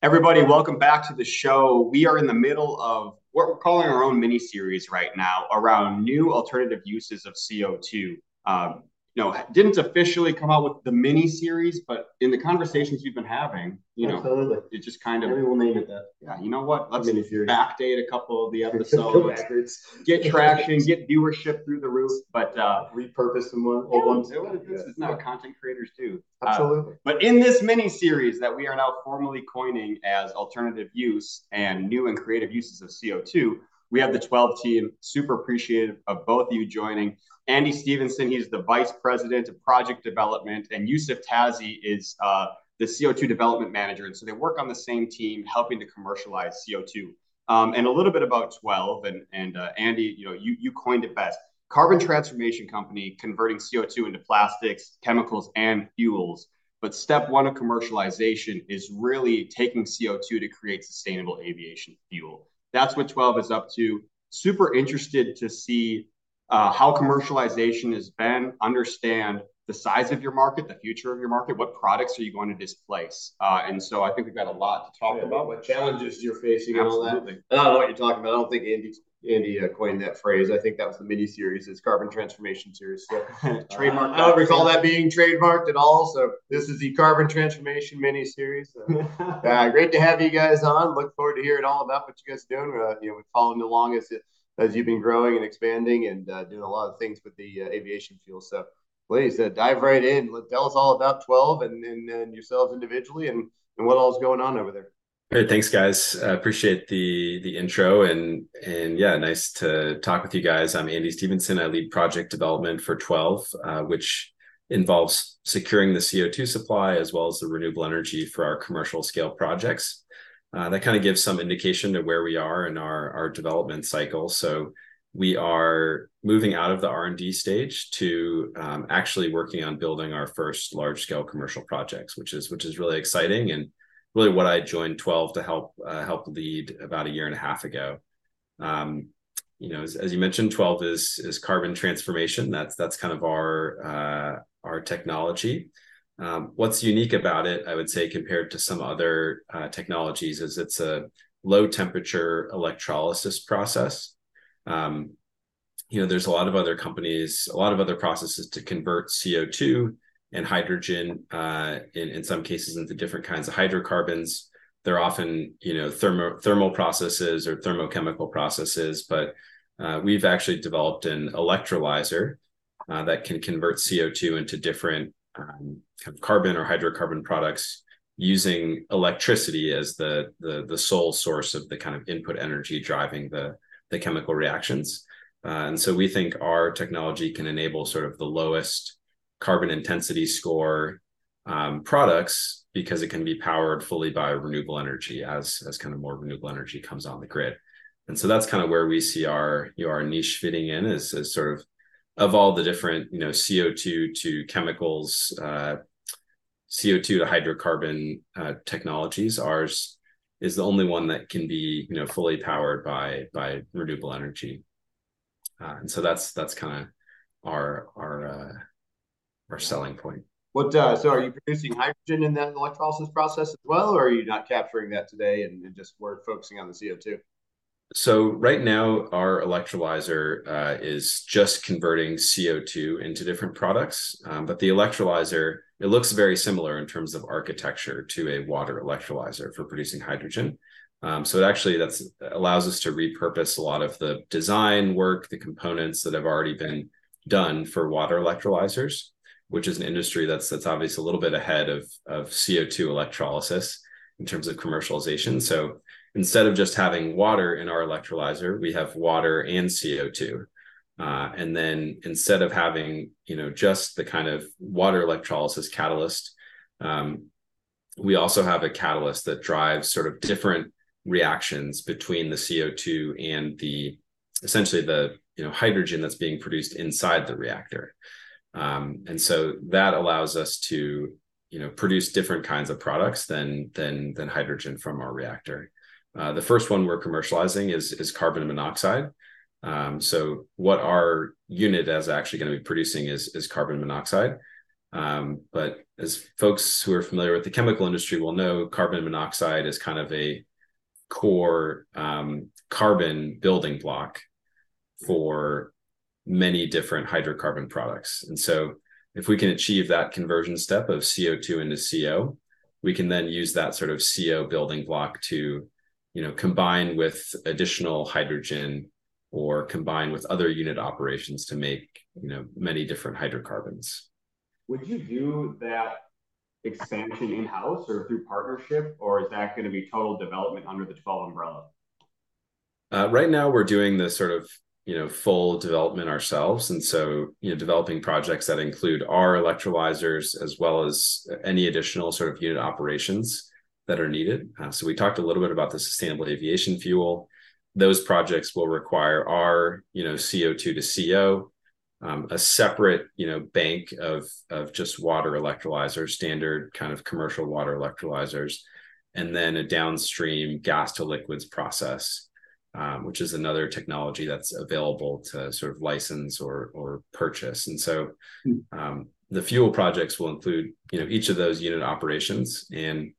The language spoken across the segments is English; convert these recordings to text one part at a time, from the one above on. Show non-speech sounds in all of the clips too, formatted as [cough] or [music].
Everybody, welcome back to the show. We are in the middle of what we're calling our own mini series right now around new alternative uses of CO2. Um, know, didn't officially come out with the mini series, but in the conversations you've been having, you know, Absolutely. it just kind of Maybe we'll name it that. yeah, you know what? Let's backdate a couple of the [laughs] episodes, get traction, [laughs] get viewership through the roof. But uh, Repurpose some old ones. do what this is what content creators do. Uh, Absolutely. but in this mini series that we are now formally coining as alternative use and new and creative uses of CO2, we have the Twelve team. Super appreciative of both of you joining. Andy Stevenson, he's the vice president of project development, and Yusuf Tazi is uh, the CO2 development manager. And so they work on the same team, helping to commercialize CO2. Um, and a little bit about Twelve, and and uh, Andy, you know, you you coined it best. Carbon transformation company converting CO2 into plastics, chemicals, and fuels. But step one of commercialization is really taking CO2 to create sustainable aviation fuel. That's what Twelve is up to. Super interested to see uh, how commercialization has been, understand the size of your market, the future of your market, what products are you going to displace? Uh, and so I think we've got a lot to talk Yeah, about. What challenges you're facing and all that. Absolutely. I don't know what you're talking about. I don't think Andy Andy uh, coined that phrase. I think that was the mini series, it's carbon transformation series. So [laughs] Trademark. Uh, I don't recall that being trademarked at all. So this is the carbon transformation mini series. Uh, [laughs] uh, great to have you guys on. Look forward to hearing all about what you guys are doing. Uh, you know, we're following along as it, as you've been growing and expanding and uh, doing a lot of things with the uh, aviation fuel. So please uh, dive right in. Let, tell us all about Twelve and, and, and yourselves individually and, and what all is going on over there. Great, thanks, guys. Appreciate the the intro and and yeah, nice to talk with you guys. I'm Andy Stevenson. I lead project development for Twelve, uh, which involves securing the CO2 supply as well as the renewable energy for our commercial scale projects. Uh, that kind of gives some indication to where we are in our our development cycle. So we are moving out of the R&D stage to um, actually working on building our first large scale commercial projects, which is which is really exciting and really what I joined Twelve to help uh, help lead about a year and a half ago. Um, you know, as, as, you mentioned, Twelve is is carbon transformation. That's that's kind of our uh, our technology. Um, what's unique about it, I would say, compared to some other uh, technologies, is it's a low temperature electrolysis process. Um, you know, there's a lot of other companies, a lot of other processes to convert CO2 and hydrogen uh, in, in some cases into different kinds of hydrocarbons. They're often, you know, thermo, thermal processes or thermochemical processes, but uh, we've actually developed an electrolyzer uh, that can convert CO2 into different um, kind of carbon or hydrocarbon products using electricity as the, the, the sole source of the kind of input energy driving the, the chemical reactions. Uh, and so we think our technology can enable sort of the lowest carbon intensity score um, products because it can be powered fully by renewable energy as as kind of more renewable energy comes on the grid and so that's kind of where we see our you know, our niche fitting in is, is sort of of all the different you know co2 to chemicals uh, co2 to hydrocarbon uh, technologies ours is the only one that can be you know fully powered by by renewable energy uh, and so that's that's kind of our our uh, our selling point. What uh, so are you producing hydrogen in that electrolysis process as well, or are you not capturing that today and, and just we're focusing on the CO two? So right now, our electrolyzer uh, is just converting CO2 into different products, um, but the electrolyzer it looks very similar in terms of architecture to a water electrolyzer for producing hydrogen. Um, so it actually that's allows us to repurpose a lot of the design work, the components that have already been done for water electrolyzers which is an industry that's that's obviously a little bit ahead of of CO2 electrolysis in terms of commercialization. So instead of just having water in our electrolyzer, we have water and CO2. Uh, and then instead of having you know just the kind of water electrolysis catalyst, um, we also have a catalyst that drives sort of different reactions between the CO2 and the essentially the you know hydrogen that's being produced inside the reactor. Um, and so that allows us to, you know, produce different kinds of products than than than hydrogen from our reactor. Uh, the first one we're commercializing is is carbon monoxide. Um, so what our unit is actually going to be producing is is carbon monoxide. Um, but as folks who are familiar with the chemical industry will know, carbon monoxide is kind of a core um, carbon building block for many different hydrocarbon products. And so if we can achieve that conversion step of CO2 into CO, we can then use that sort of CO building block to, you know, combine with additional hydrogen or combine with other unit operations to make, you know, many different hydrocarbons. Would you do that expansion in-house or through partnership, or is that going to be total development under the Twelve umbrella? Uh, right now, we're doing the sort of you know full development ourselves and so you know developing projects that include our electrolyzers as well as any additional sort of unit operations that are needed uh, so we talked a little bit about the sustainable aviation fuel those projects will require our you know co2 to co um, a separate you know bank of of just water electrolyzers standard kind of commercial water electrolyzers and then a downstream gas to liquids process um, which is another technology that's available to sort of license or or purchase. And so hmm. um, the fuel projects will include you know each of those unit operations. And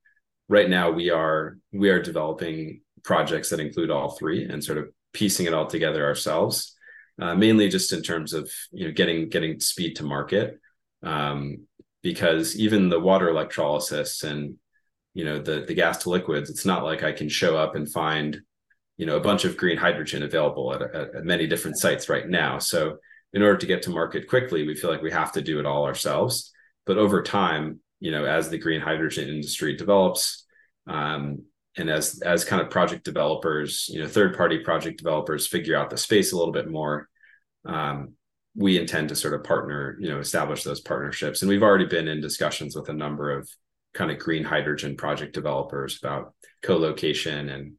right now we are we are developing projects that include all three and sort of piecing it all together ourselves. Uh, mainly just in terms of you know getting getting speed to market um, because even the water electrolysis and you know the the gas to liquids it's not like i can show up and find you know a bunch of green hydrogen available at, at, at, many different sites right now so in order to get to market quickly we feel like we have to do it all ourselves but over time you know as the green hydrogen industry develops um, and as as kind of project developers you know third party project developers figure out the space a little bit more um, we intend to sort of partner you know establish those partnerships and we've already been in discussions with a number of kind of green hydrogen project developers about co-location and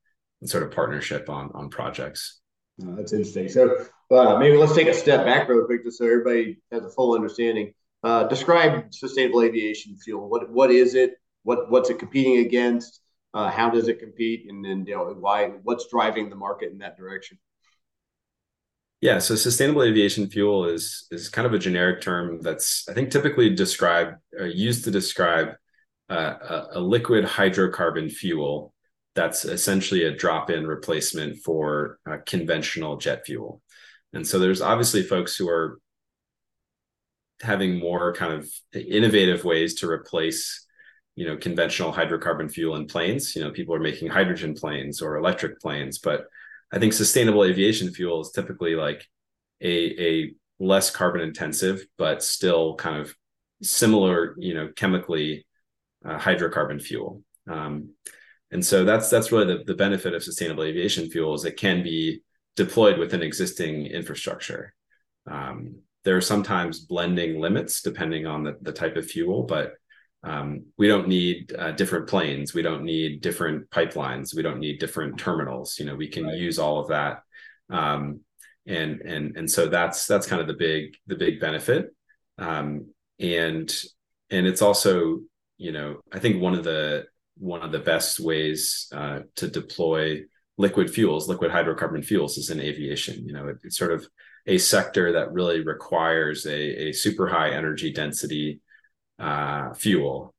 sort of partnership on on projects. Oh, that's interesting. So uh, maybe let's take a step back real quick, just so everybody has a full understanding. Uh, describe sustainable aviation fuel. What what is it? What what's it competing against? Uh, how does it compete? And then you know, why? What's driving the market in that direction? Yeah, so sustainable aviation fuel is is kind of a generic term that's I think typically described or used to describe uh, a, a liquid hydrocarbon fuel that's essentially a drop-in replacement for uh, conventional jet fuel. And so there's obviously folks who are having more kind of innovative ways to replace you know conventional hydrocarbon fuel in planes you know people are making hydrogen planes or electric planes but i think sustainable aviation fuel is typically like a a less carbon intensive but still kind of similar you know chemically uh, hydrocarbon fuel um, and so that's that's really the, the benefit of sustainable aviation fuel is it can be deployed within existing infrastructure. Um, there are sometimes blending limits depending on the, the type of fuel, but um, we don't need uh, different planes. We don't need different pipelines. We don't need different terminals. You know, we can right. use all of that, um, and and and so that's that's kind of the big the big benefit. Um, and and it's also you know I think one of the one of the best ways uh, to deploy liquid fuels, liquid hydrocarbon fuels, is in aviation. You know, it, it's sort of a sector that really requires a, a super high energy density uh, fuel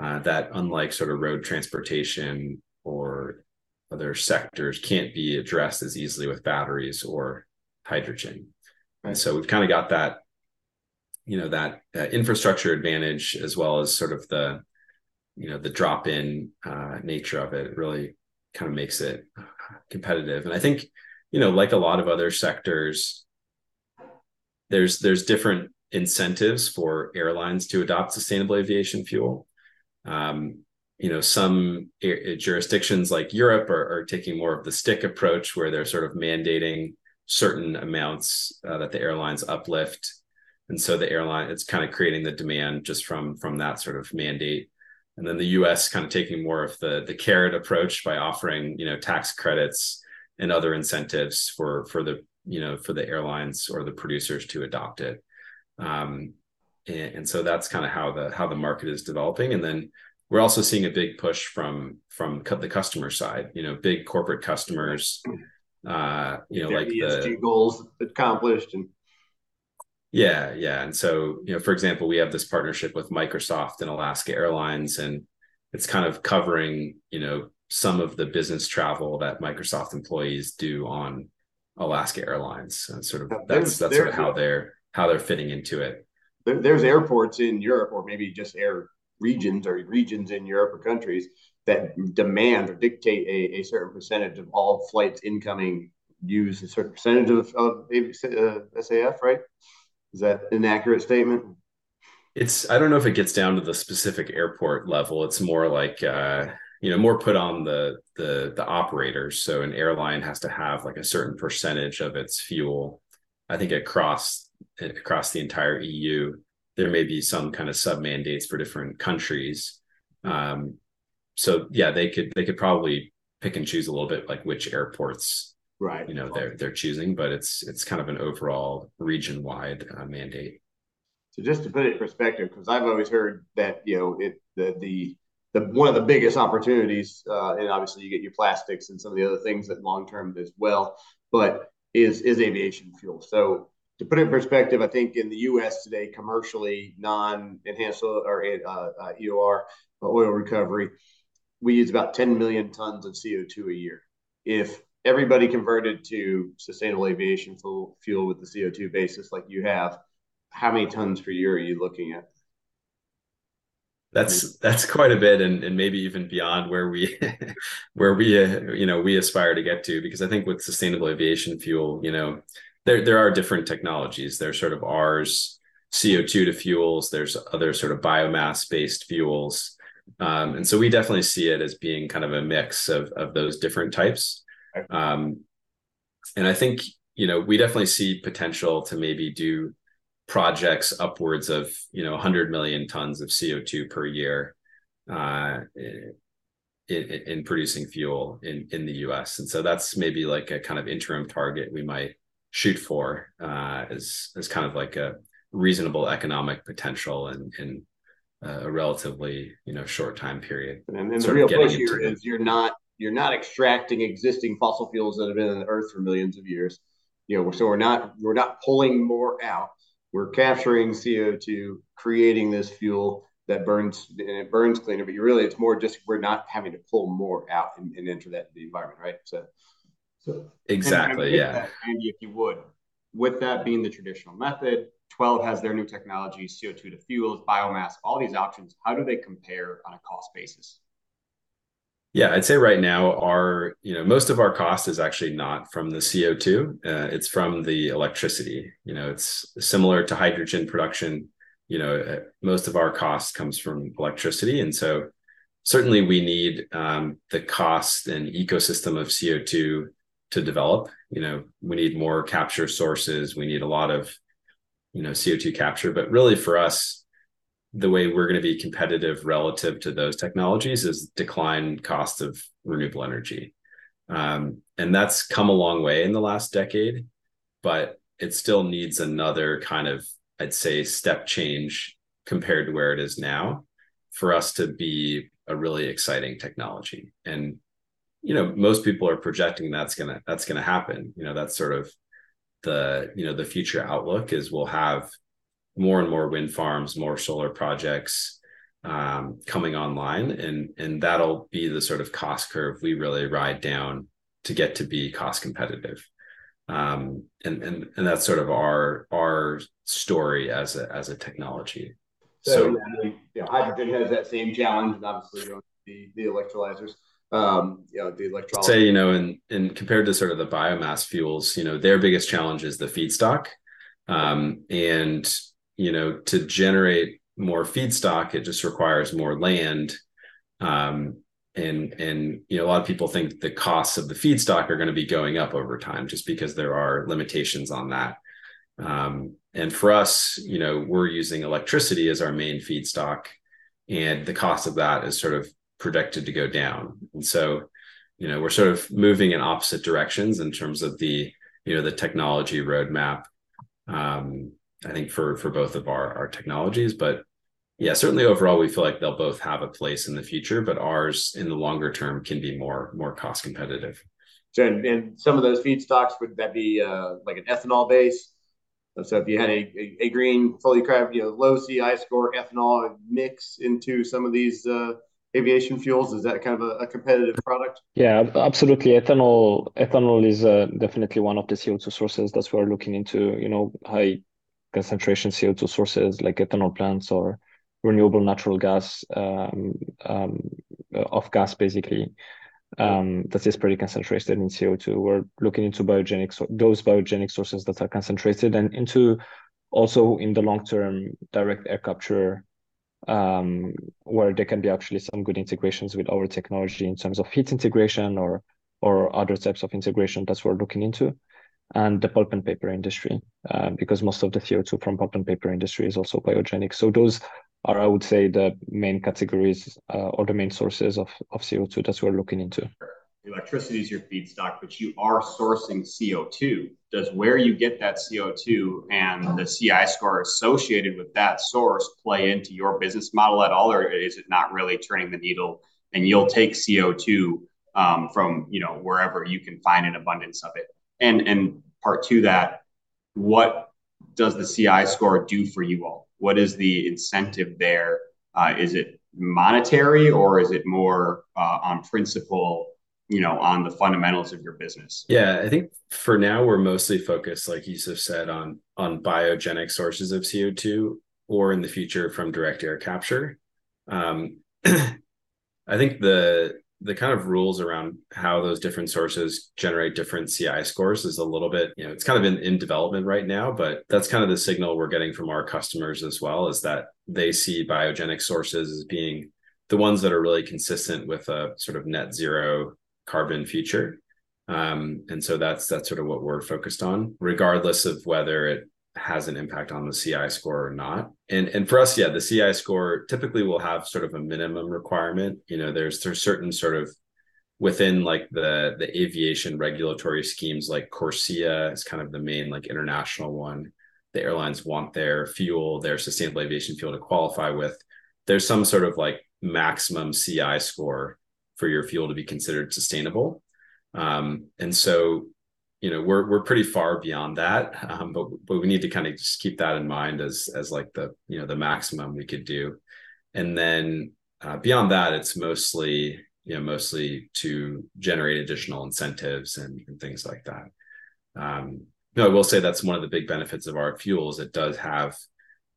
uh, that, unlike sort of road transportation or other sectors, can't be addressed as easily with batteries or hydrogen. And so we've kind of got that, you know, that uh, infrastructure advantage as well as sort of the you know the drop in uh, nature of it really kind of makes it competitive and i think you know like a lot of other sectors there's there's different incentives for airlines to adopt sustainable aviation fuel um, you know some jurisdictions like europe are, are, taking more of the stick approach where they're sort of mandating certain amounts uh, that the airlines uplift and so the airline it's kind of creating the demand just from from that sort of mandate and then the U.S. kind of taking more of the the carrot approach by offering you know tax credits and other incentives for for the you know for the airlines or the producers to adopt it. Um, and, and so that's kind of how the how the market is developing. And then we're also seeing a big push from from the customer side. You know, big corporate customers. Uh, you know, like ESG the goals accomplished and Yeah, yeah. And so, you know, for example, we have this partnership with Microsoft and Alaska Airlines, and it's kind of covering, you know, some of the business travel that Microsoft employees do on Alaska Airlines. And sort of that's that's sort of how they're how they're fitting into it. There, there's airports in Europe, or maybe just air regions or regions in Europe or countries that demand or dictate a, a certain percentage of all flights incoming use a certain percentage of, of uh, SAF, right? Is that an accurate statement? It's I don't know if it gets down to the specific airport level. It's more like uh, you know more put on the the the operators. So an airline has to have like a certain percentage of its fuel. I think across across the entire EU, there may be some kind of sub mandates for different countries. Um, so yeah, they could they could probably pick and choose a little bit like which airports right you know they're they're choosing but it's it's kind of an overall region wide uh, mandate so just to put it in perspective because i've always heard that you know it the the the one of the biggest opportunities uh, and obviously you get your plastics and some of the other things that long term as well but is is aviation fuel so to put it in perspective i think in the us today commercially non-enhanced or uh, uh, eor oil recovery we use about 10 million tons of co2 a year if everybody converted to sustainable aviation fuel, fuel with the CO2 basis like you have, how many tons per year are you looking at? That's that's quite a bit, and, and maybe even beyond where we [laughs] where we uh, you know we aspire to get to. Because I think with sustainable aviation fuel, you know, there there are different technologies. There's sort of ours CO2 to fuels. There's other sort of biomass based fuels, um, and so we definitely see it as being kind of a mix of of those different types. Um, and I think you know we definitely see potential to maybe do projects upwards of you know 100 million tons of CO2 per year uh, in, in, producing fuel in in the U.S. And so that's maybe like a kind of interim target we might shoot for uh, as as kind of like a reasonable economic potential in in a relatively you know short time period. And, and the real push here is you're not you're not extracting existing fossil fuels that have been in the earth for millions of years. You know, so we're not we're not pulling more out. We're capturing CO2, creating this fuel that burns and it burns cleaner. But you really, it's more just we're not having to pull more out and, and enter that the environment, right? So, so exactly, yeah. That, Andy, if you would, with that being the traditional method, Twelve has their new technology, CO2 to fuels, biomass, all these options. How do they compare on a cost basis? Yeah, I'd say right now our, you know, most of our cost is actually not from the CO2. Uh, it's from the electricity. You know, it's similar to hydrogen production. You know, uh, most of our cost comes from electricity. And so certainly we need um, the cost and ecosystem of CO2 to develop. You know, we need more capture sources. We need a lot of, you know, CO2 capture. But really for us, the way we're going to be competitive relative to those technologies is decline cost of renewable energy. Um, and that's come a long way in the last decade, but it still needs another kind of, I'd say, step change compared to where it is now for us to be a really exciting technology. And you know, most people are projecting that's gonna that's gonna happen. You know, that's sort of the you know the future outlook is we'll have more and more wind farms, more solar projects um, coming online, and and that'll be the sort of cost curve we really ride down to get to be cost competitive. Um, and and and that's sort of our our story as a as a technology. So, so you know, hydrogen has that same challenge, and obviously the the electrolyzers. Um, you know, the electrolysis. Say, you know, and and compared to sort of the biomass fuels, you know, their biggest challenge is the feedstock. Um, and you know, to generate more feedstock, it just requires more land. Um, and and you know, a lot of people think the costs of the feedstock are going to be going up over time just because there are limitations on that. Um, and for us, you know, we're using electricity as our main feedstock, and the cost of that is sort of projected to go down. And so, you know, we're sort of moving in opposite directions in terms of the you know the technology roadmap. Um, I think for for both of our our technologies, but yeah, certainly overall we feel like they'll both have a place in the future, but ours in the longer term can be more more cost competitive. So, and, and some of those feedstocks would that be uh, like an ethanol base? so if you had a, a, a green, fully crafted, you know, low CI score ethanol mix into some of these uh, aviation fuels, is that kind of a, a, competitive product? Yeah, absolutely. Ethanol ethanol is uh, definitely one of the CO2 sources that we're looking into. You know, high concentration CO2 sources like ethanol plants or renewable natural gas um, um, of gas, basically. Um, that is pretty concentrated in CO2. We're looking into biogenic, those biogenic sources that are concentrated and into also in the long term direct air capture, um, where there can be actually some good integrations with our technology in terms of heat integration or or other types of integration that we're looking into, and the pulp and paper industry, uh, because most of the CO2 from pulp and paper industry is also biogenic. So those are, I would say, the main categories uh, or the main sources of, of CO2 that we're looking into. Electricity is your feedstock, but you are sourcing CO2. Does where you get that CO2 and the CI score associated with that source play into your business model at all, or is it not really turning the needle? And you'll take CO2 um, from you know wherever you can find an abundance of it. And and part two that, what does the CI score do for you all? what is the incentive there? Uh, is it monetary or is it more uh, on principle you know on the fundamentals of your business yeah i think for now we're mostly focused like yusuf said on on biogenic sources of co2 or in the future from direct air capture um, [clears throat] i think the the kind of rules around how those different sources generate different CI scores is a little bit, you know, it's kind of in, in development right now, but that's kind of the signal we're getting from our customers as well is that they see biogenic sources as being the ones that are really consistent with a sort of net zero carbon future. Um, and so that's that's sort of what we're focused on, regardless of whether it has an impact on the CI score or not. And and for us, yeah, the CI score typically will have sort of a minimum requirement. You know, there's there's certain sort of within like the the aviation regulatory schemes like CORSIA is kind of the main like international one. The airlines want their fuel, their sustainable aviation fuel to qualify with. There's some sort of like maximum CI score for your fuel to be considered sustainable. Um, and so you know we're we're pretty far beyond that um, but but we need to kind of just keep that in mind as as like the you know the maximum we could do. And then uh, beyond that it's mostly you know mostly to generate additional incentives and, and things like that. Um no i will say that's one of the big benefits of our fuels. It does have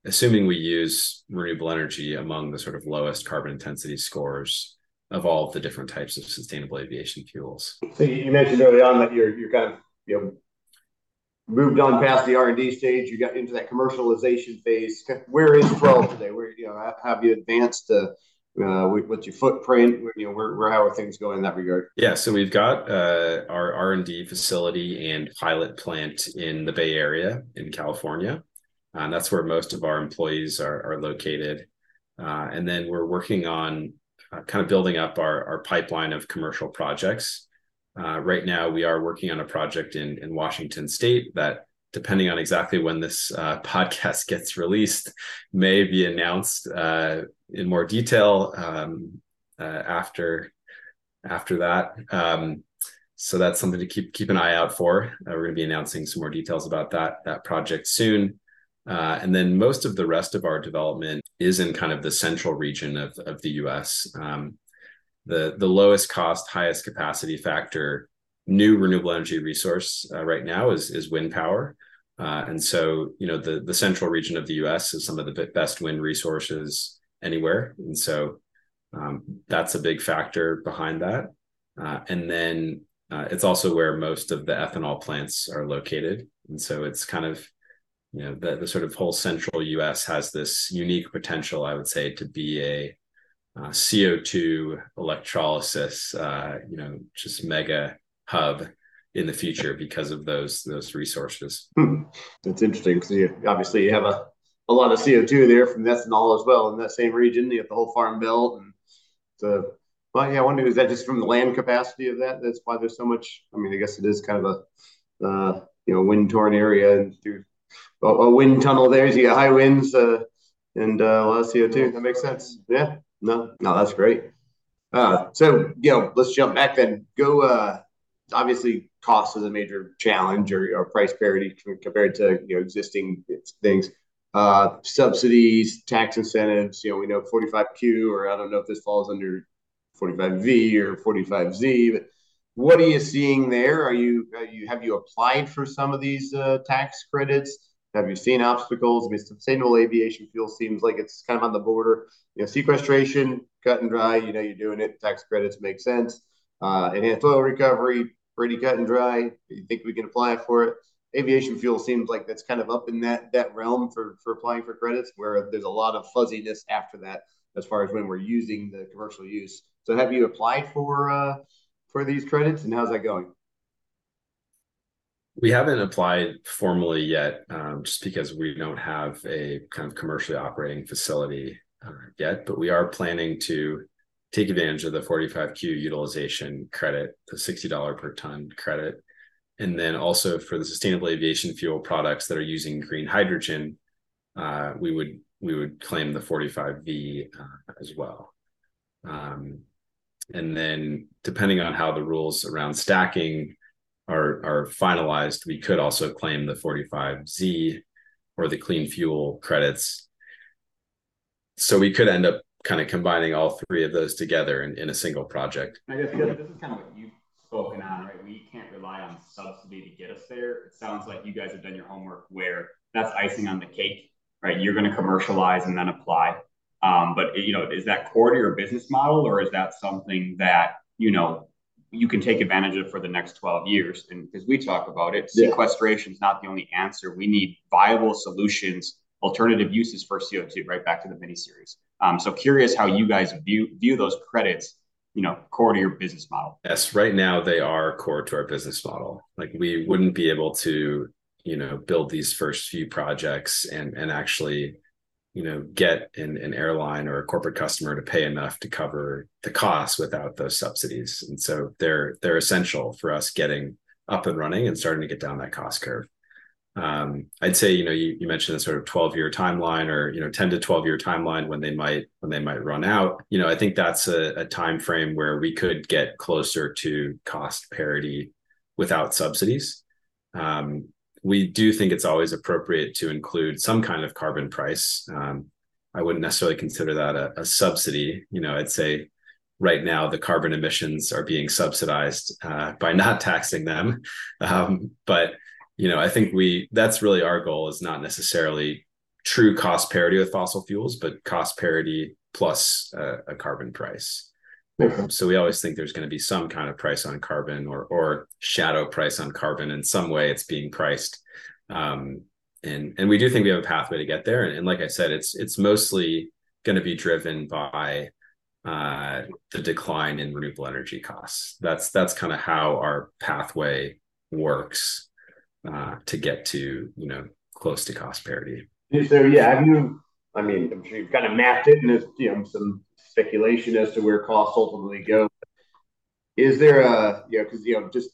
assuming we use renewable energy among the sort of lowest carbon intensity scores of all of the different types of sustainable aviation fuels. So you mentioned early on that you're you're kind of you know, moved on past the R and D stage. You got into that commercialization phase. Where is Twelve today? Where you know have you advanced? Uh, uh, what's your footprint? You know, where, where how are things going in that regard? Yeah, so we've got uh, our R and D facility and pilot plant in the Bay Area in California, and that's where most of our employees are, are located. Uh, and then we're working on uh, kind of building up our, our pipeline of commercial projects. Uh, right now, we are working on a project in, in Washington State that, depending on exactly when this uh, [laughs] podcast gets released, may be announced uh, in more detail um, uh, after after that. Um, so that's something to keep keep an eye out for. Uh, we're going to be announcing some more details about that that project soon. Uh, and then most of the rest of our development is in kind of the central region of, of the US. Um, the the lowest cost, highest capacity factor new renewable energy resource uh, right now is is wind power. Uh, and so, you know, the the central region of the U.S. is some of the best wind resources anywhere, and so um, that's a big factor behind that. Uh, and then uh, it's also where most of the ethanol plants are located, and so it's kind of you know the, the sort of whole central U.S. has this unique potential, I would say, to be a uh, CO2 electrolysis, uh, you know, just mega hub in the future because of those those resources. Hmm. That's interesting because you, obviously you have a, a lot of CO2 there from ethanol as well in that same region. You have the whole farm belt and so. Well, yeah, I wonder is that just from the land capacity of that? That's why there's so much. I mean, I guess it is kind of a uh, you know wind torn area and through a, wind tunnel there. So you got high winds uh, and uh, a lot of CO2. That makes sense. Yeah. No, no, that's great. Uh, so you know, let's jump back then. Go, uh, obviously cost is a major challenge or, or price parity compared to you know existing things. Uh, subsidies, tax incentives. You know, we know 45Q, or I don't know if this falls under 45V or 45Z, but what are you seeing there? Are you, are you have you applied for some of these uh, tax credits? Have you seen obstacles? I mean, sustainable aviation fuel seems like it's kind of on the border. You know, sequestration, cut and dry. You know, you're doing it. Tax credits make sense. Uh, enhanced oil recovery, pretty cut and dry. You think we can apply for it? Aviation fuel seems like that's kind of up in that that realm for for applying for credits, where there's a lot of fuzziness after that as far as when we're using the commercial use. So, have you applied for uh, for these credits, and how's that going? We haven't applied formally yet, um, just because we don't have a kind of commercially operating facility uh, yet. But we are planning to take advantage of the 45Q utilization credit, the $60 per ton credit. And then also for the sustainable aviation fuel products that are using green hydrogen, uh, we would we would claim the 45V uh, as well. Um, and then depending on how the rules around stacking are are finalized, we could also claim the 45Z or the clean fuel credits. So we could end up kind of combining all three of those together in, in a single project. I guess this is kind of what you've spoken on, right? We can't rely on subsidy to get us there. It sounds like you guys have done your homework where that's icing on the cake, right? You're going to commercialize and then apply. Um, but you know, is that core to your business model, or is that something that you know you can take advantage of for the next 12 years? And because we talk about it, yeah. sequestration is not the only answer. We need viable solutions, alternative uses for CO2. Right back to the mini series. Um, so curious how you guys view view those credits, you know, core to your business model. Yes, right now they are core to our business model. Like we wouldn't be able to, you know, build these first few projects and and actually, you know, get an, an airline or a corporate customer to pay enough to cover the costs without those subsidies. And so they're they're essential for us getting up and running and starting to get down that cost curve um, I'd say you know you, you mentioned a sort of 12 year timeline or you know 10 to 12 year timeline when they might when they might run out. You know I think that's a, a time frame where we could get closer to cost parity without subsidies. Um, we do think it's always appropriate to include some kind of carbon price. Um, I wouldn't necessarily consider that a, a, subsidy. You know, I'd say right now the carbon emissions are being subsidized uh, by not [laughs] taxing them, um, but you know, I think we that's really our goal is not necessarily true cost parity with fossil fuels, but cost parity plus a, a carbon price. Um, so we always think there's going to be some kind of price on carbon or or shadow price on carbon in some way it's being priced. Um, and and we do think we have a pathway to get there. And, and like I said, it's it's mostly going to be driven by uh, the decline in renewable energy costs. That's that's kind of how our pathway works uh, to get to you know close to cost parity. So yeah, have you? I mean, I'm sure you've kind of mapped it, and there's you know some speculation as to where costs ultimately go. Is there a you know because you know just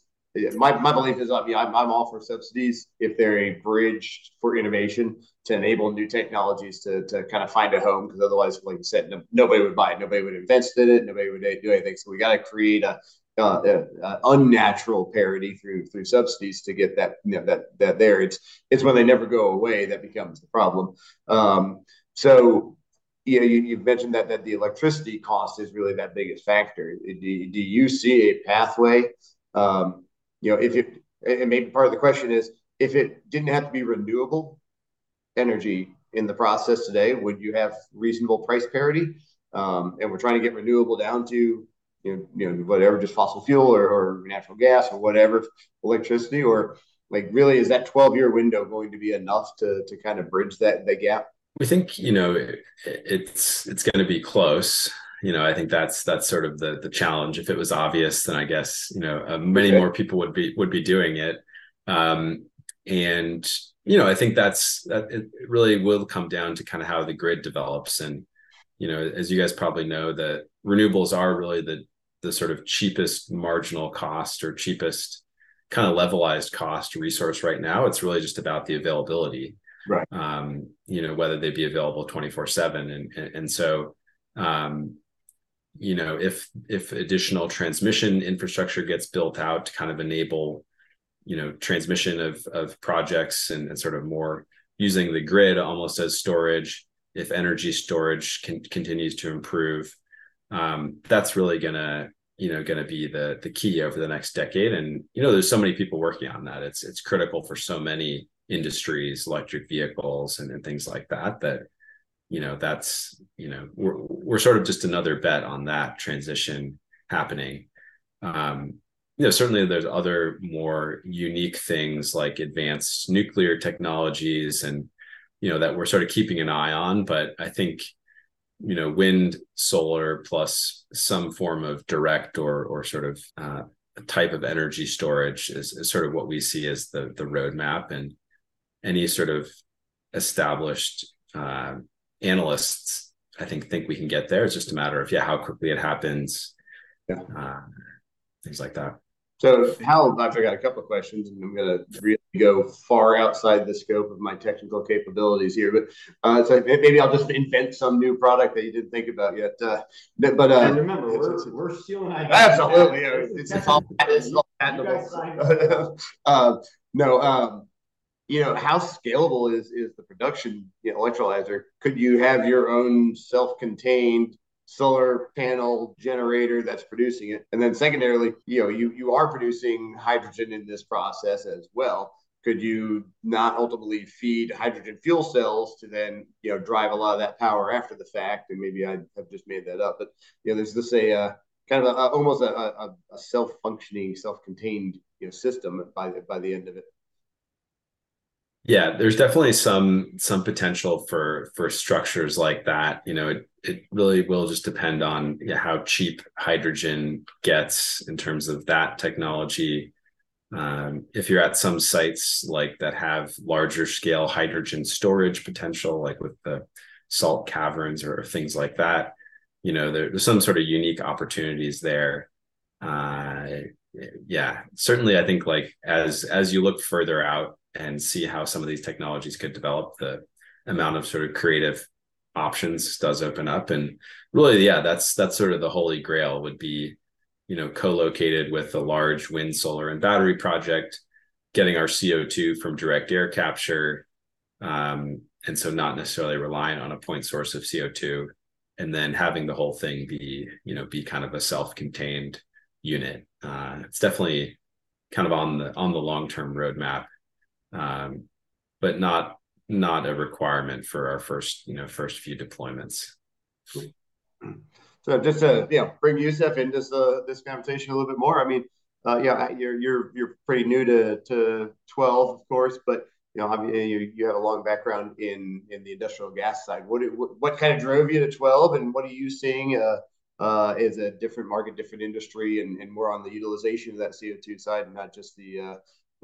my, my belief is I mean, I'm, I'm all for subsidies if they're a bridge for innovation to enable new technologies to, to kind of find a home because otherwise like you said no, nobody would buy it nobody would invest in it nobody would do anything so we got to create a, uh, uh, unnatural parity through through subsidies to get that you know, that that there. It's it's when they never go away that becomes the problem. Um, so you know, you, you mentioned that that the electricity cost is really that biggest factor. Do, do you see a pathway? Um, you know, if it and maybe part of the question is if it didn't have to be renewable energy in the process today, would you have reasonable price parity? Um, and we're trying to get renewable down to you know, you know whatever, just fossil fuel or, or natural gas or whatever, electricity, or like really is that 12 year window going to be enough to to kind of bridge that the gap? We think you know it, it's it's going to be close. You know, I think that's that's sort of the the challenge. If it was obvious, then I guess you know uh, many okay. more people would be would be doing it. Um, and you know, I think that's that it really will come down to kind of how the grid develops and you know, as you guys probably know, that renewables are really the the sort of cheapest marginal cost or cheapest kind of levelized cost resource right now. It's really just about the availability, right? Um, you know, whether they be available twenty four seven, and and so um, you know if if additional transmission infrastructure gets built out to kind of enable you know transmission of of projects and, and sort of more using the grid almost as storage if energy storage can, continues to improve um, that's really gonna you know going to be the the key over the next decade. And you know there's so many people working on that. It's it's critical for so many industries electric vehicles and, and things like that that you know that's you know we're, we're sort of just another bet on that transition happening. Um you know certainly there's other more unique things like advanced nuclear technologies and you know that we're sort of keeping an eye on but i think you know wind solar plus some form of direct or or sort of uh, type of energy storage is, is sort of what we see as the the roadmap. And any sort of established uh, analysts, I think think we can get there. It's just a matter of yeah, how quickly it happens, yeah, uh, things like that. So, Hal, I've got a couple of questions, and I'm going to really go far outside the scope of my technical capabilities here. But uh, so maybe I'll just invent some new product that you didn't think about yet. Uh, but uh, and remember, we're, it's, we're stealing ideas. Absolutely. It's, it's, all, it's all patentable. [laughs] uh, no, um, you know how scalable is is the production you know, electrolyzer? Could you have your own self-contained solar panel generator that's producing it? And then secondarily you know you you are producing hydrogen in this process as well. Could you not ultimately feed hydrogen fuel cells to then you know drive a lot of that power after the fact? And maybe i have just made that up but you know there's this a uh, kind of a, a, almost a, a, self-functioning self-contained you know system by the, by the end of it yeah, there's definitely some some potential for for structures like that. You know, it it really will just depend on how cheap hydrogen gets in terms of that technology. Um, if you're at some sites like that have larger scale hydrogen storage potential, like with the salt caverns or things like that, you know, there, there's some sort of unique opportunities there. Uh, yeah, certainly, I think like as as you look further out and see how some of these technologies could develop, the amount of sort of creative options does open up. And really, yeah, that's that's sort of the holy grail would be, you know, co-located with a large wind, solar, and battery project, getting our CO2 from direct air capture. Um, and so not necessarily relying on a point source of CO2 and then having the whole thing be, you know, be kind of a self-contained unit. Uh, it's definitely kind of on the on the long-term roadmap um, but not not a requirement for our first you know first few deployments. So just to you know bring Yusuf into this uh, this conversation a little bit more. I mean, uh, yeah, you're you're you're pretty new to to Twelve, of course, but you know you you have a long background in in the industrial gas side. What what, kind of drove you to Twelve, and what are you seeing? Uh, uh, is a different market, different industry, and, and more on the utilization of that CO2 side, and not just the uh,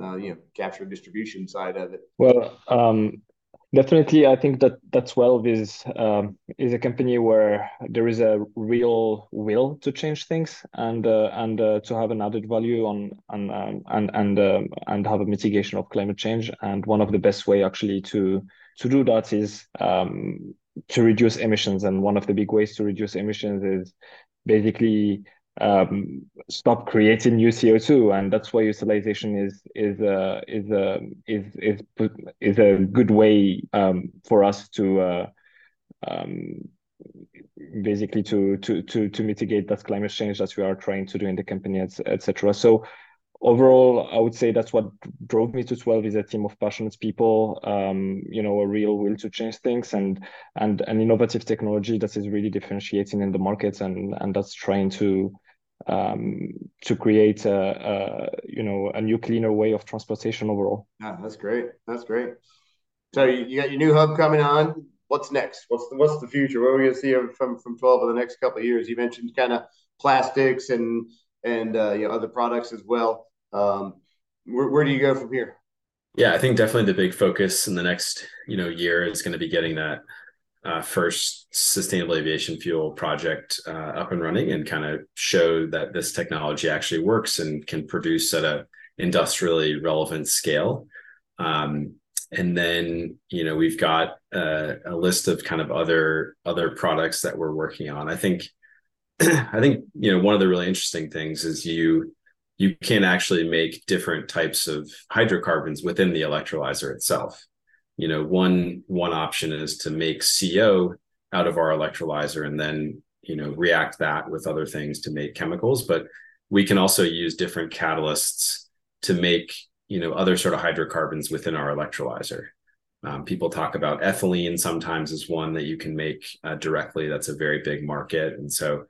uh, you know capture distribution side of it. Well um, definitely i think that that Twelve is um, is a company where there is a real will to change things and uh, and uh, to have an added value on on um, and and um, and have a mitigation of climate change. And one of the best way actually to to do that is um, to reduce emissions. And one of the big ways to reduce emissions is basically um, stop creating new CO2, and that's why utilization is is uh, is uh, is is is a good way um, for us to uh, um, basically to to to to mitigate that climate change that we are trying to do in the company, etc. So overall, I would say that's what drove me to Twelve is a team of passionate people, um, you know, a real will to change things and and an innovative technology that is really differentiating in the markets and and that's trying to um, to create a, a, you know a new cleaner way of transportation overall. Yeah, that's great. That's great. So you got your new hub coming on. What's next? What's the what's the future? What are we going to see from from twelve in the next couple of years? You mentioned kind of plastics and and uh, you know other products as well. Um, where, where do you go from here? Yeah, I think definitely the big focus in the next you know year is going to be getting that uh, first sustainable aviation fuel project uh, up and running and kind of show that this technology actually works and can produce at a industrially relevant scale. Um, and then you know we've got a, a, list of kind of other other products that we're working on. I think [clears throat] I think you know one of the really interesting things is you you can actually make different types of hydrocarbons within the electrolyzer itself. You know, one one option is to make CO out of our electrolyzer and then you know react that with other things to make chemicals, but we can also use different catalysts to make you know other sort of hydrocarbons within our electrolyzer. Um, people talk about ethylene sometimes as one that you can make uh, directly. That's a very big market, and so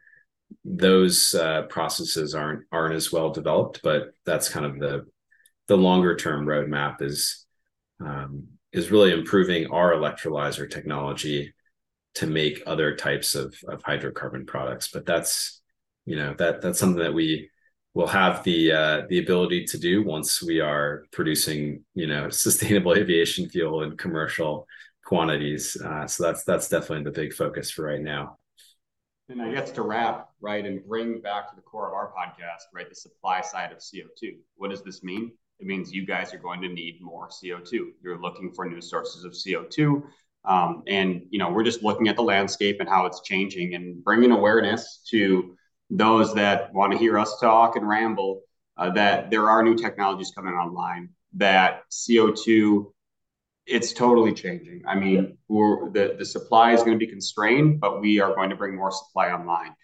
those uh, processes aren't aren't as well developed. But that's kind of the the longer term roadmap is um, is really improving our electrolyzer technology to make other types of of hydrocarbon products. But that's you know that that's something that we will have the uh, the ability to do once we are producing you know [laughs] sustainable aviation fuel in commercial quantities. Uh, so that's that's definitely the big focus for right now. And I guess to wrap, right, and bring back to the core of our podcast, right, the supply side of CO2. What does this mean? It means you guys are going to need more CO2. You're looking for new sources of CO2. Um, and, you know, we're just looking at the landscape and how it's changing and bringing awareness to those that want to hear us talk and ramble uh, that there are new technologies coming online that CO2 it's totally changing. I mean, the the supply is going to be constrained, but we are going to bring more supply online.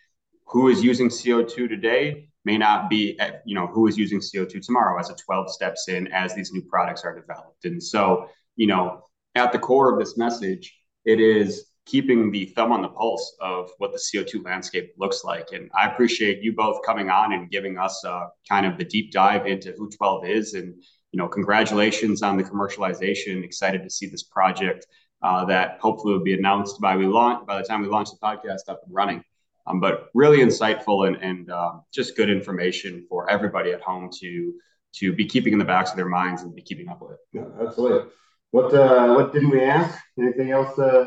Who is using CO2 today may not be, you know, who is using CO2 tomorrow as a Twelve steps in as these new products are developed. And so, you know, at the core of this message, it is keeping the thumb on the pulse of what the CO2 landscape looks like. And I appreciate you both coming on and giving us uh, kind of the deep dive into who Twelve is. And, you know, congratulations on the commercialization. Excited to see this project uh, that hopefully will be announced by we launch by the time we launch the podcast up and running. Um, but really insightful and, and uh, just good information for everybody at home to to be keeping in the backs of their minds and be keeping up with. Yeah, absolutely. What uh, what didn't we ask? Anything else? Uh,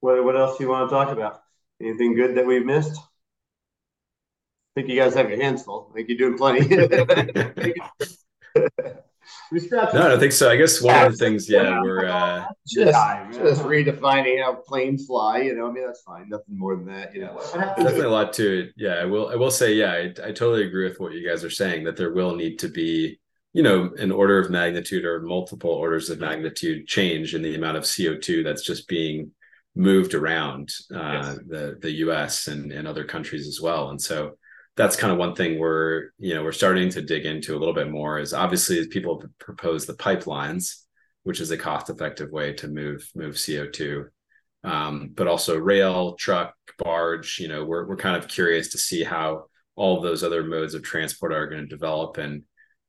what what else do you want to talk about? Anything good that we've missed? I think you guys have your hands full. I think you're doing plenty. [laughs] [laughs] [laughs] we scratched. No, I don't think so. I guess one yeah, of the things, yeah, we're uh, just just redefining how planes fly. You know, I mean that's fine. Nothing more than that. You know, definitely a lot to it. Yeah, I will. I will say, yeah, I, I totally agree with what you guys are saying. That there will need to be you know an order of magnitude or multiple orders of magnitude change in the amount of CO2 that's just being moved around uh, yes. the the U.S. and, and other countries as well. And so that's kind of one thing we're you know we're starting to dig into a little bit more. Is obviously people propose the pipelines, which is a cost effective way to move move CO two, um, but also rail, truck, barge. You know, we're we're kind of curious to see how all those other modes of transport are going to develop and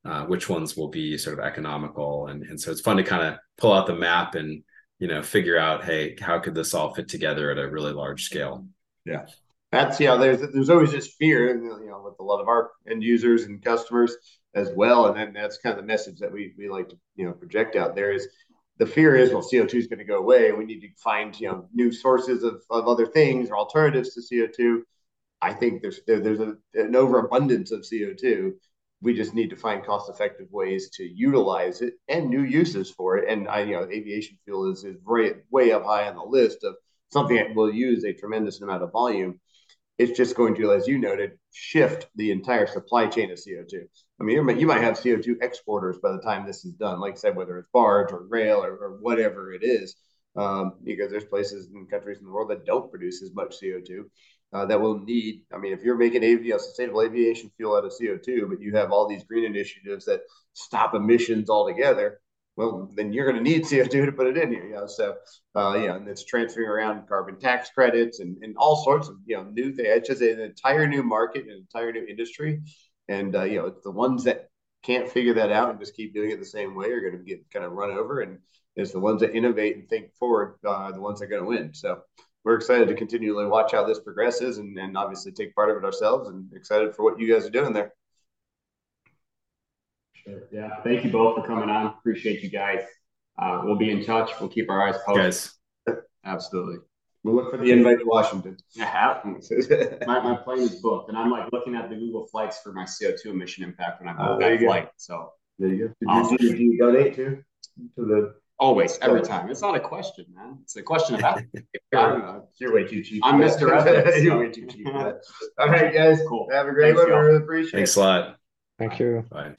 uh, which ones will be sort of economical. And and so it's fun to kind of pull out the map and you know figure out hey how could this all fit together at a really large scale yeah that's yeah there's there's always this fear you know with a lot of our end users and customers as well and then that's kind of the message that we, we like to you know project out there is the fear is well co2 is going to go away we need to find you know new sources of, of other things or alternatives to co2 i think there's there, there's a, an overabundance of co2 we just need to find cost effective ways to utilize it and new uses for it. And I, you know, aviation fuel is, is way, way up high on the list of something that will use a tremendous amount of volume. It's just going to, as you noted, shift the entire supply chain of CO2. I mean, you might have CO2 exporters by the time this is done, like I said, whether it's barge or rail or, or whatever it is, um, because there's places and countries in the world that don't produce as much CO2 uh, that will need. I mean, if you're making sustainable aviation fuel out of CO2, but you have all these green initiatives that stop emissions altogether, well, then you're going to need CO2 to put it in here. You know, so uh, yeah, and it's transferring around carbon tax credits and, and all sorts of you know new things. It's just an entire new market, an entire new industry, and uh, you know the ones that can't figure that out and just keep doing it the same way are going to get kind of run over, and it's the ones that innovate and think forward, uh, the ones that are going to win. So we're excited to continually watch how this progresses and, and obviously take part of it ourselves and excited for what you guys are doing there. Sure. Yeah. Thank you both for coming on. Appreciate you guys. Uh, we'll be in touch. We'll keep our eyes posted. Guys. Absolutely. We'll look for the invite to Washington. Yeah, [laughs] my, my plane is booked, and I'm like looking at the Google flights for my CO2 emission impact when I book uh, that flight. So there you go. Did, awesome. you, did you donate to to the Always, every time. It's not a question, man. It's a question of ethics. [laughs] I'm, you're way too cheap. [laughs] I'm Mr. Ethics. you're way too cheap. All right, guys. Cool. Have a great Thanks, one. We really appreciate Thanks it. a lot. Thank you. Bye.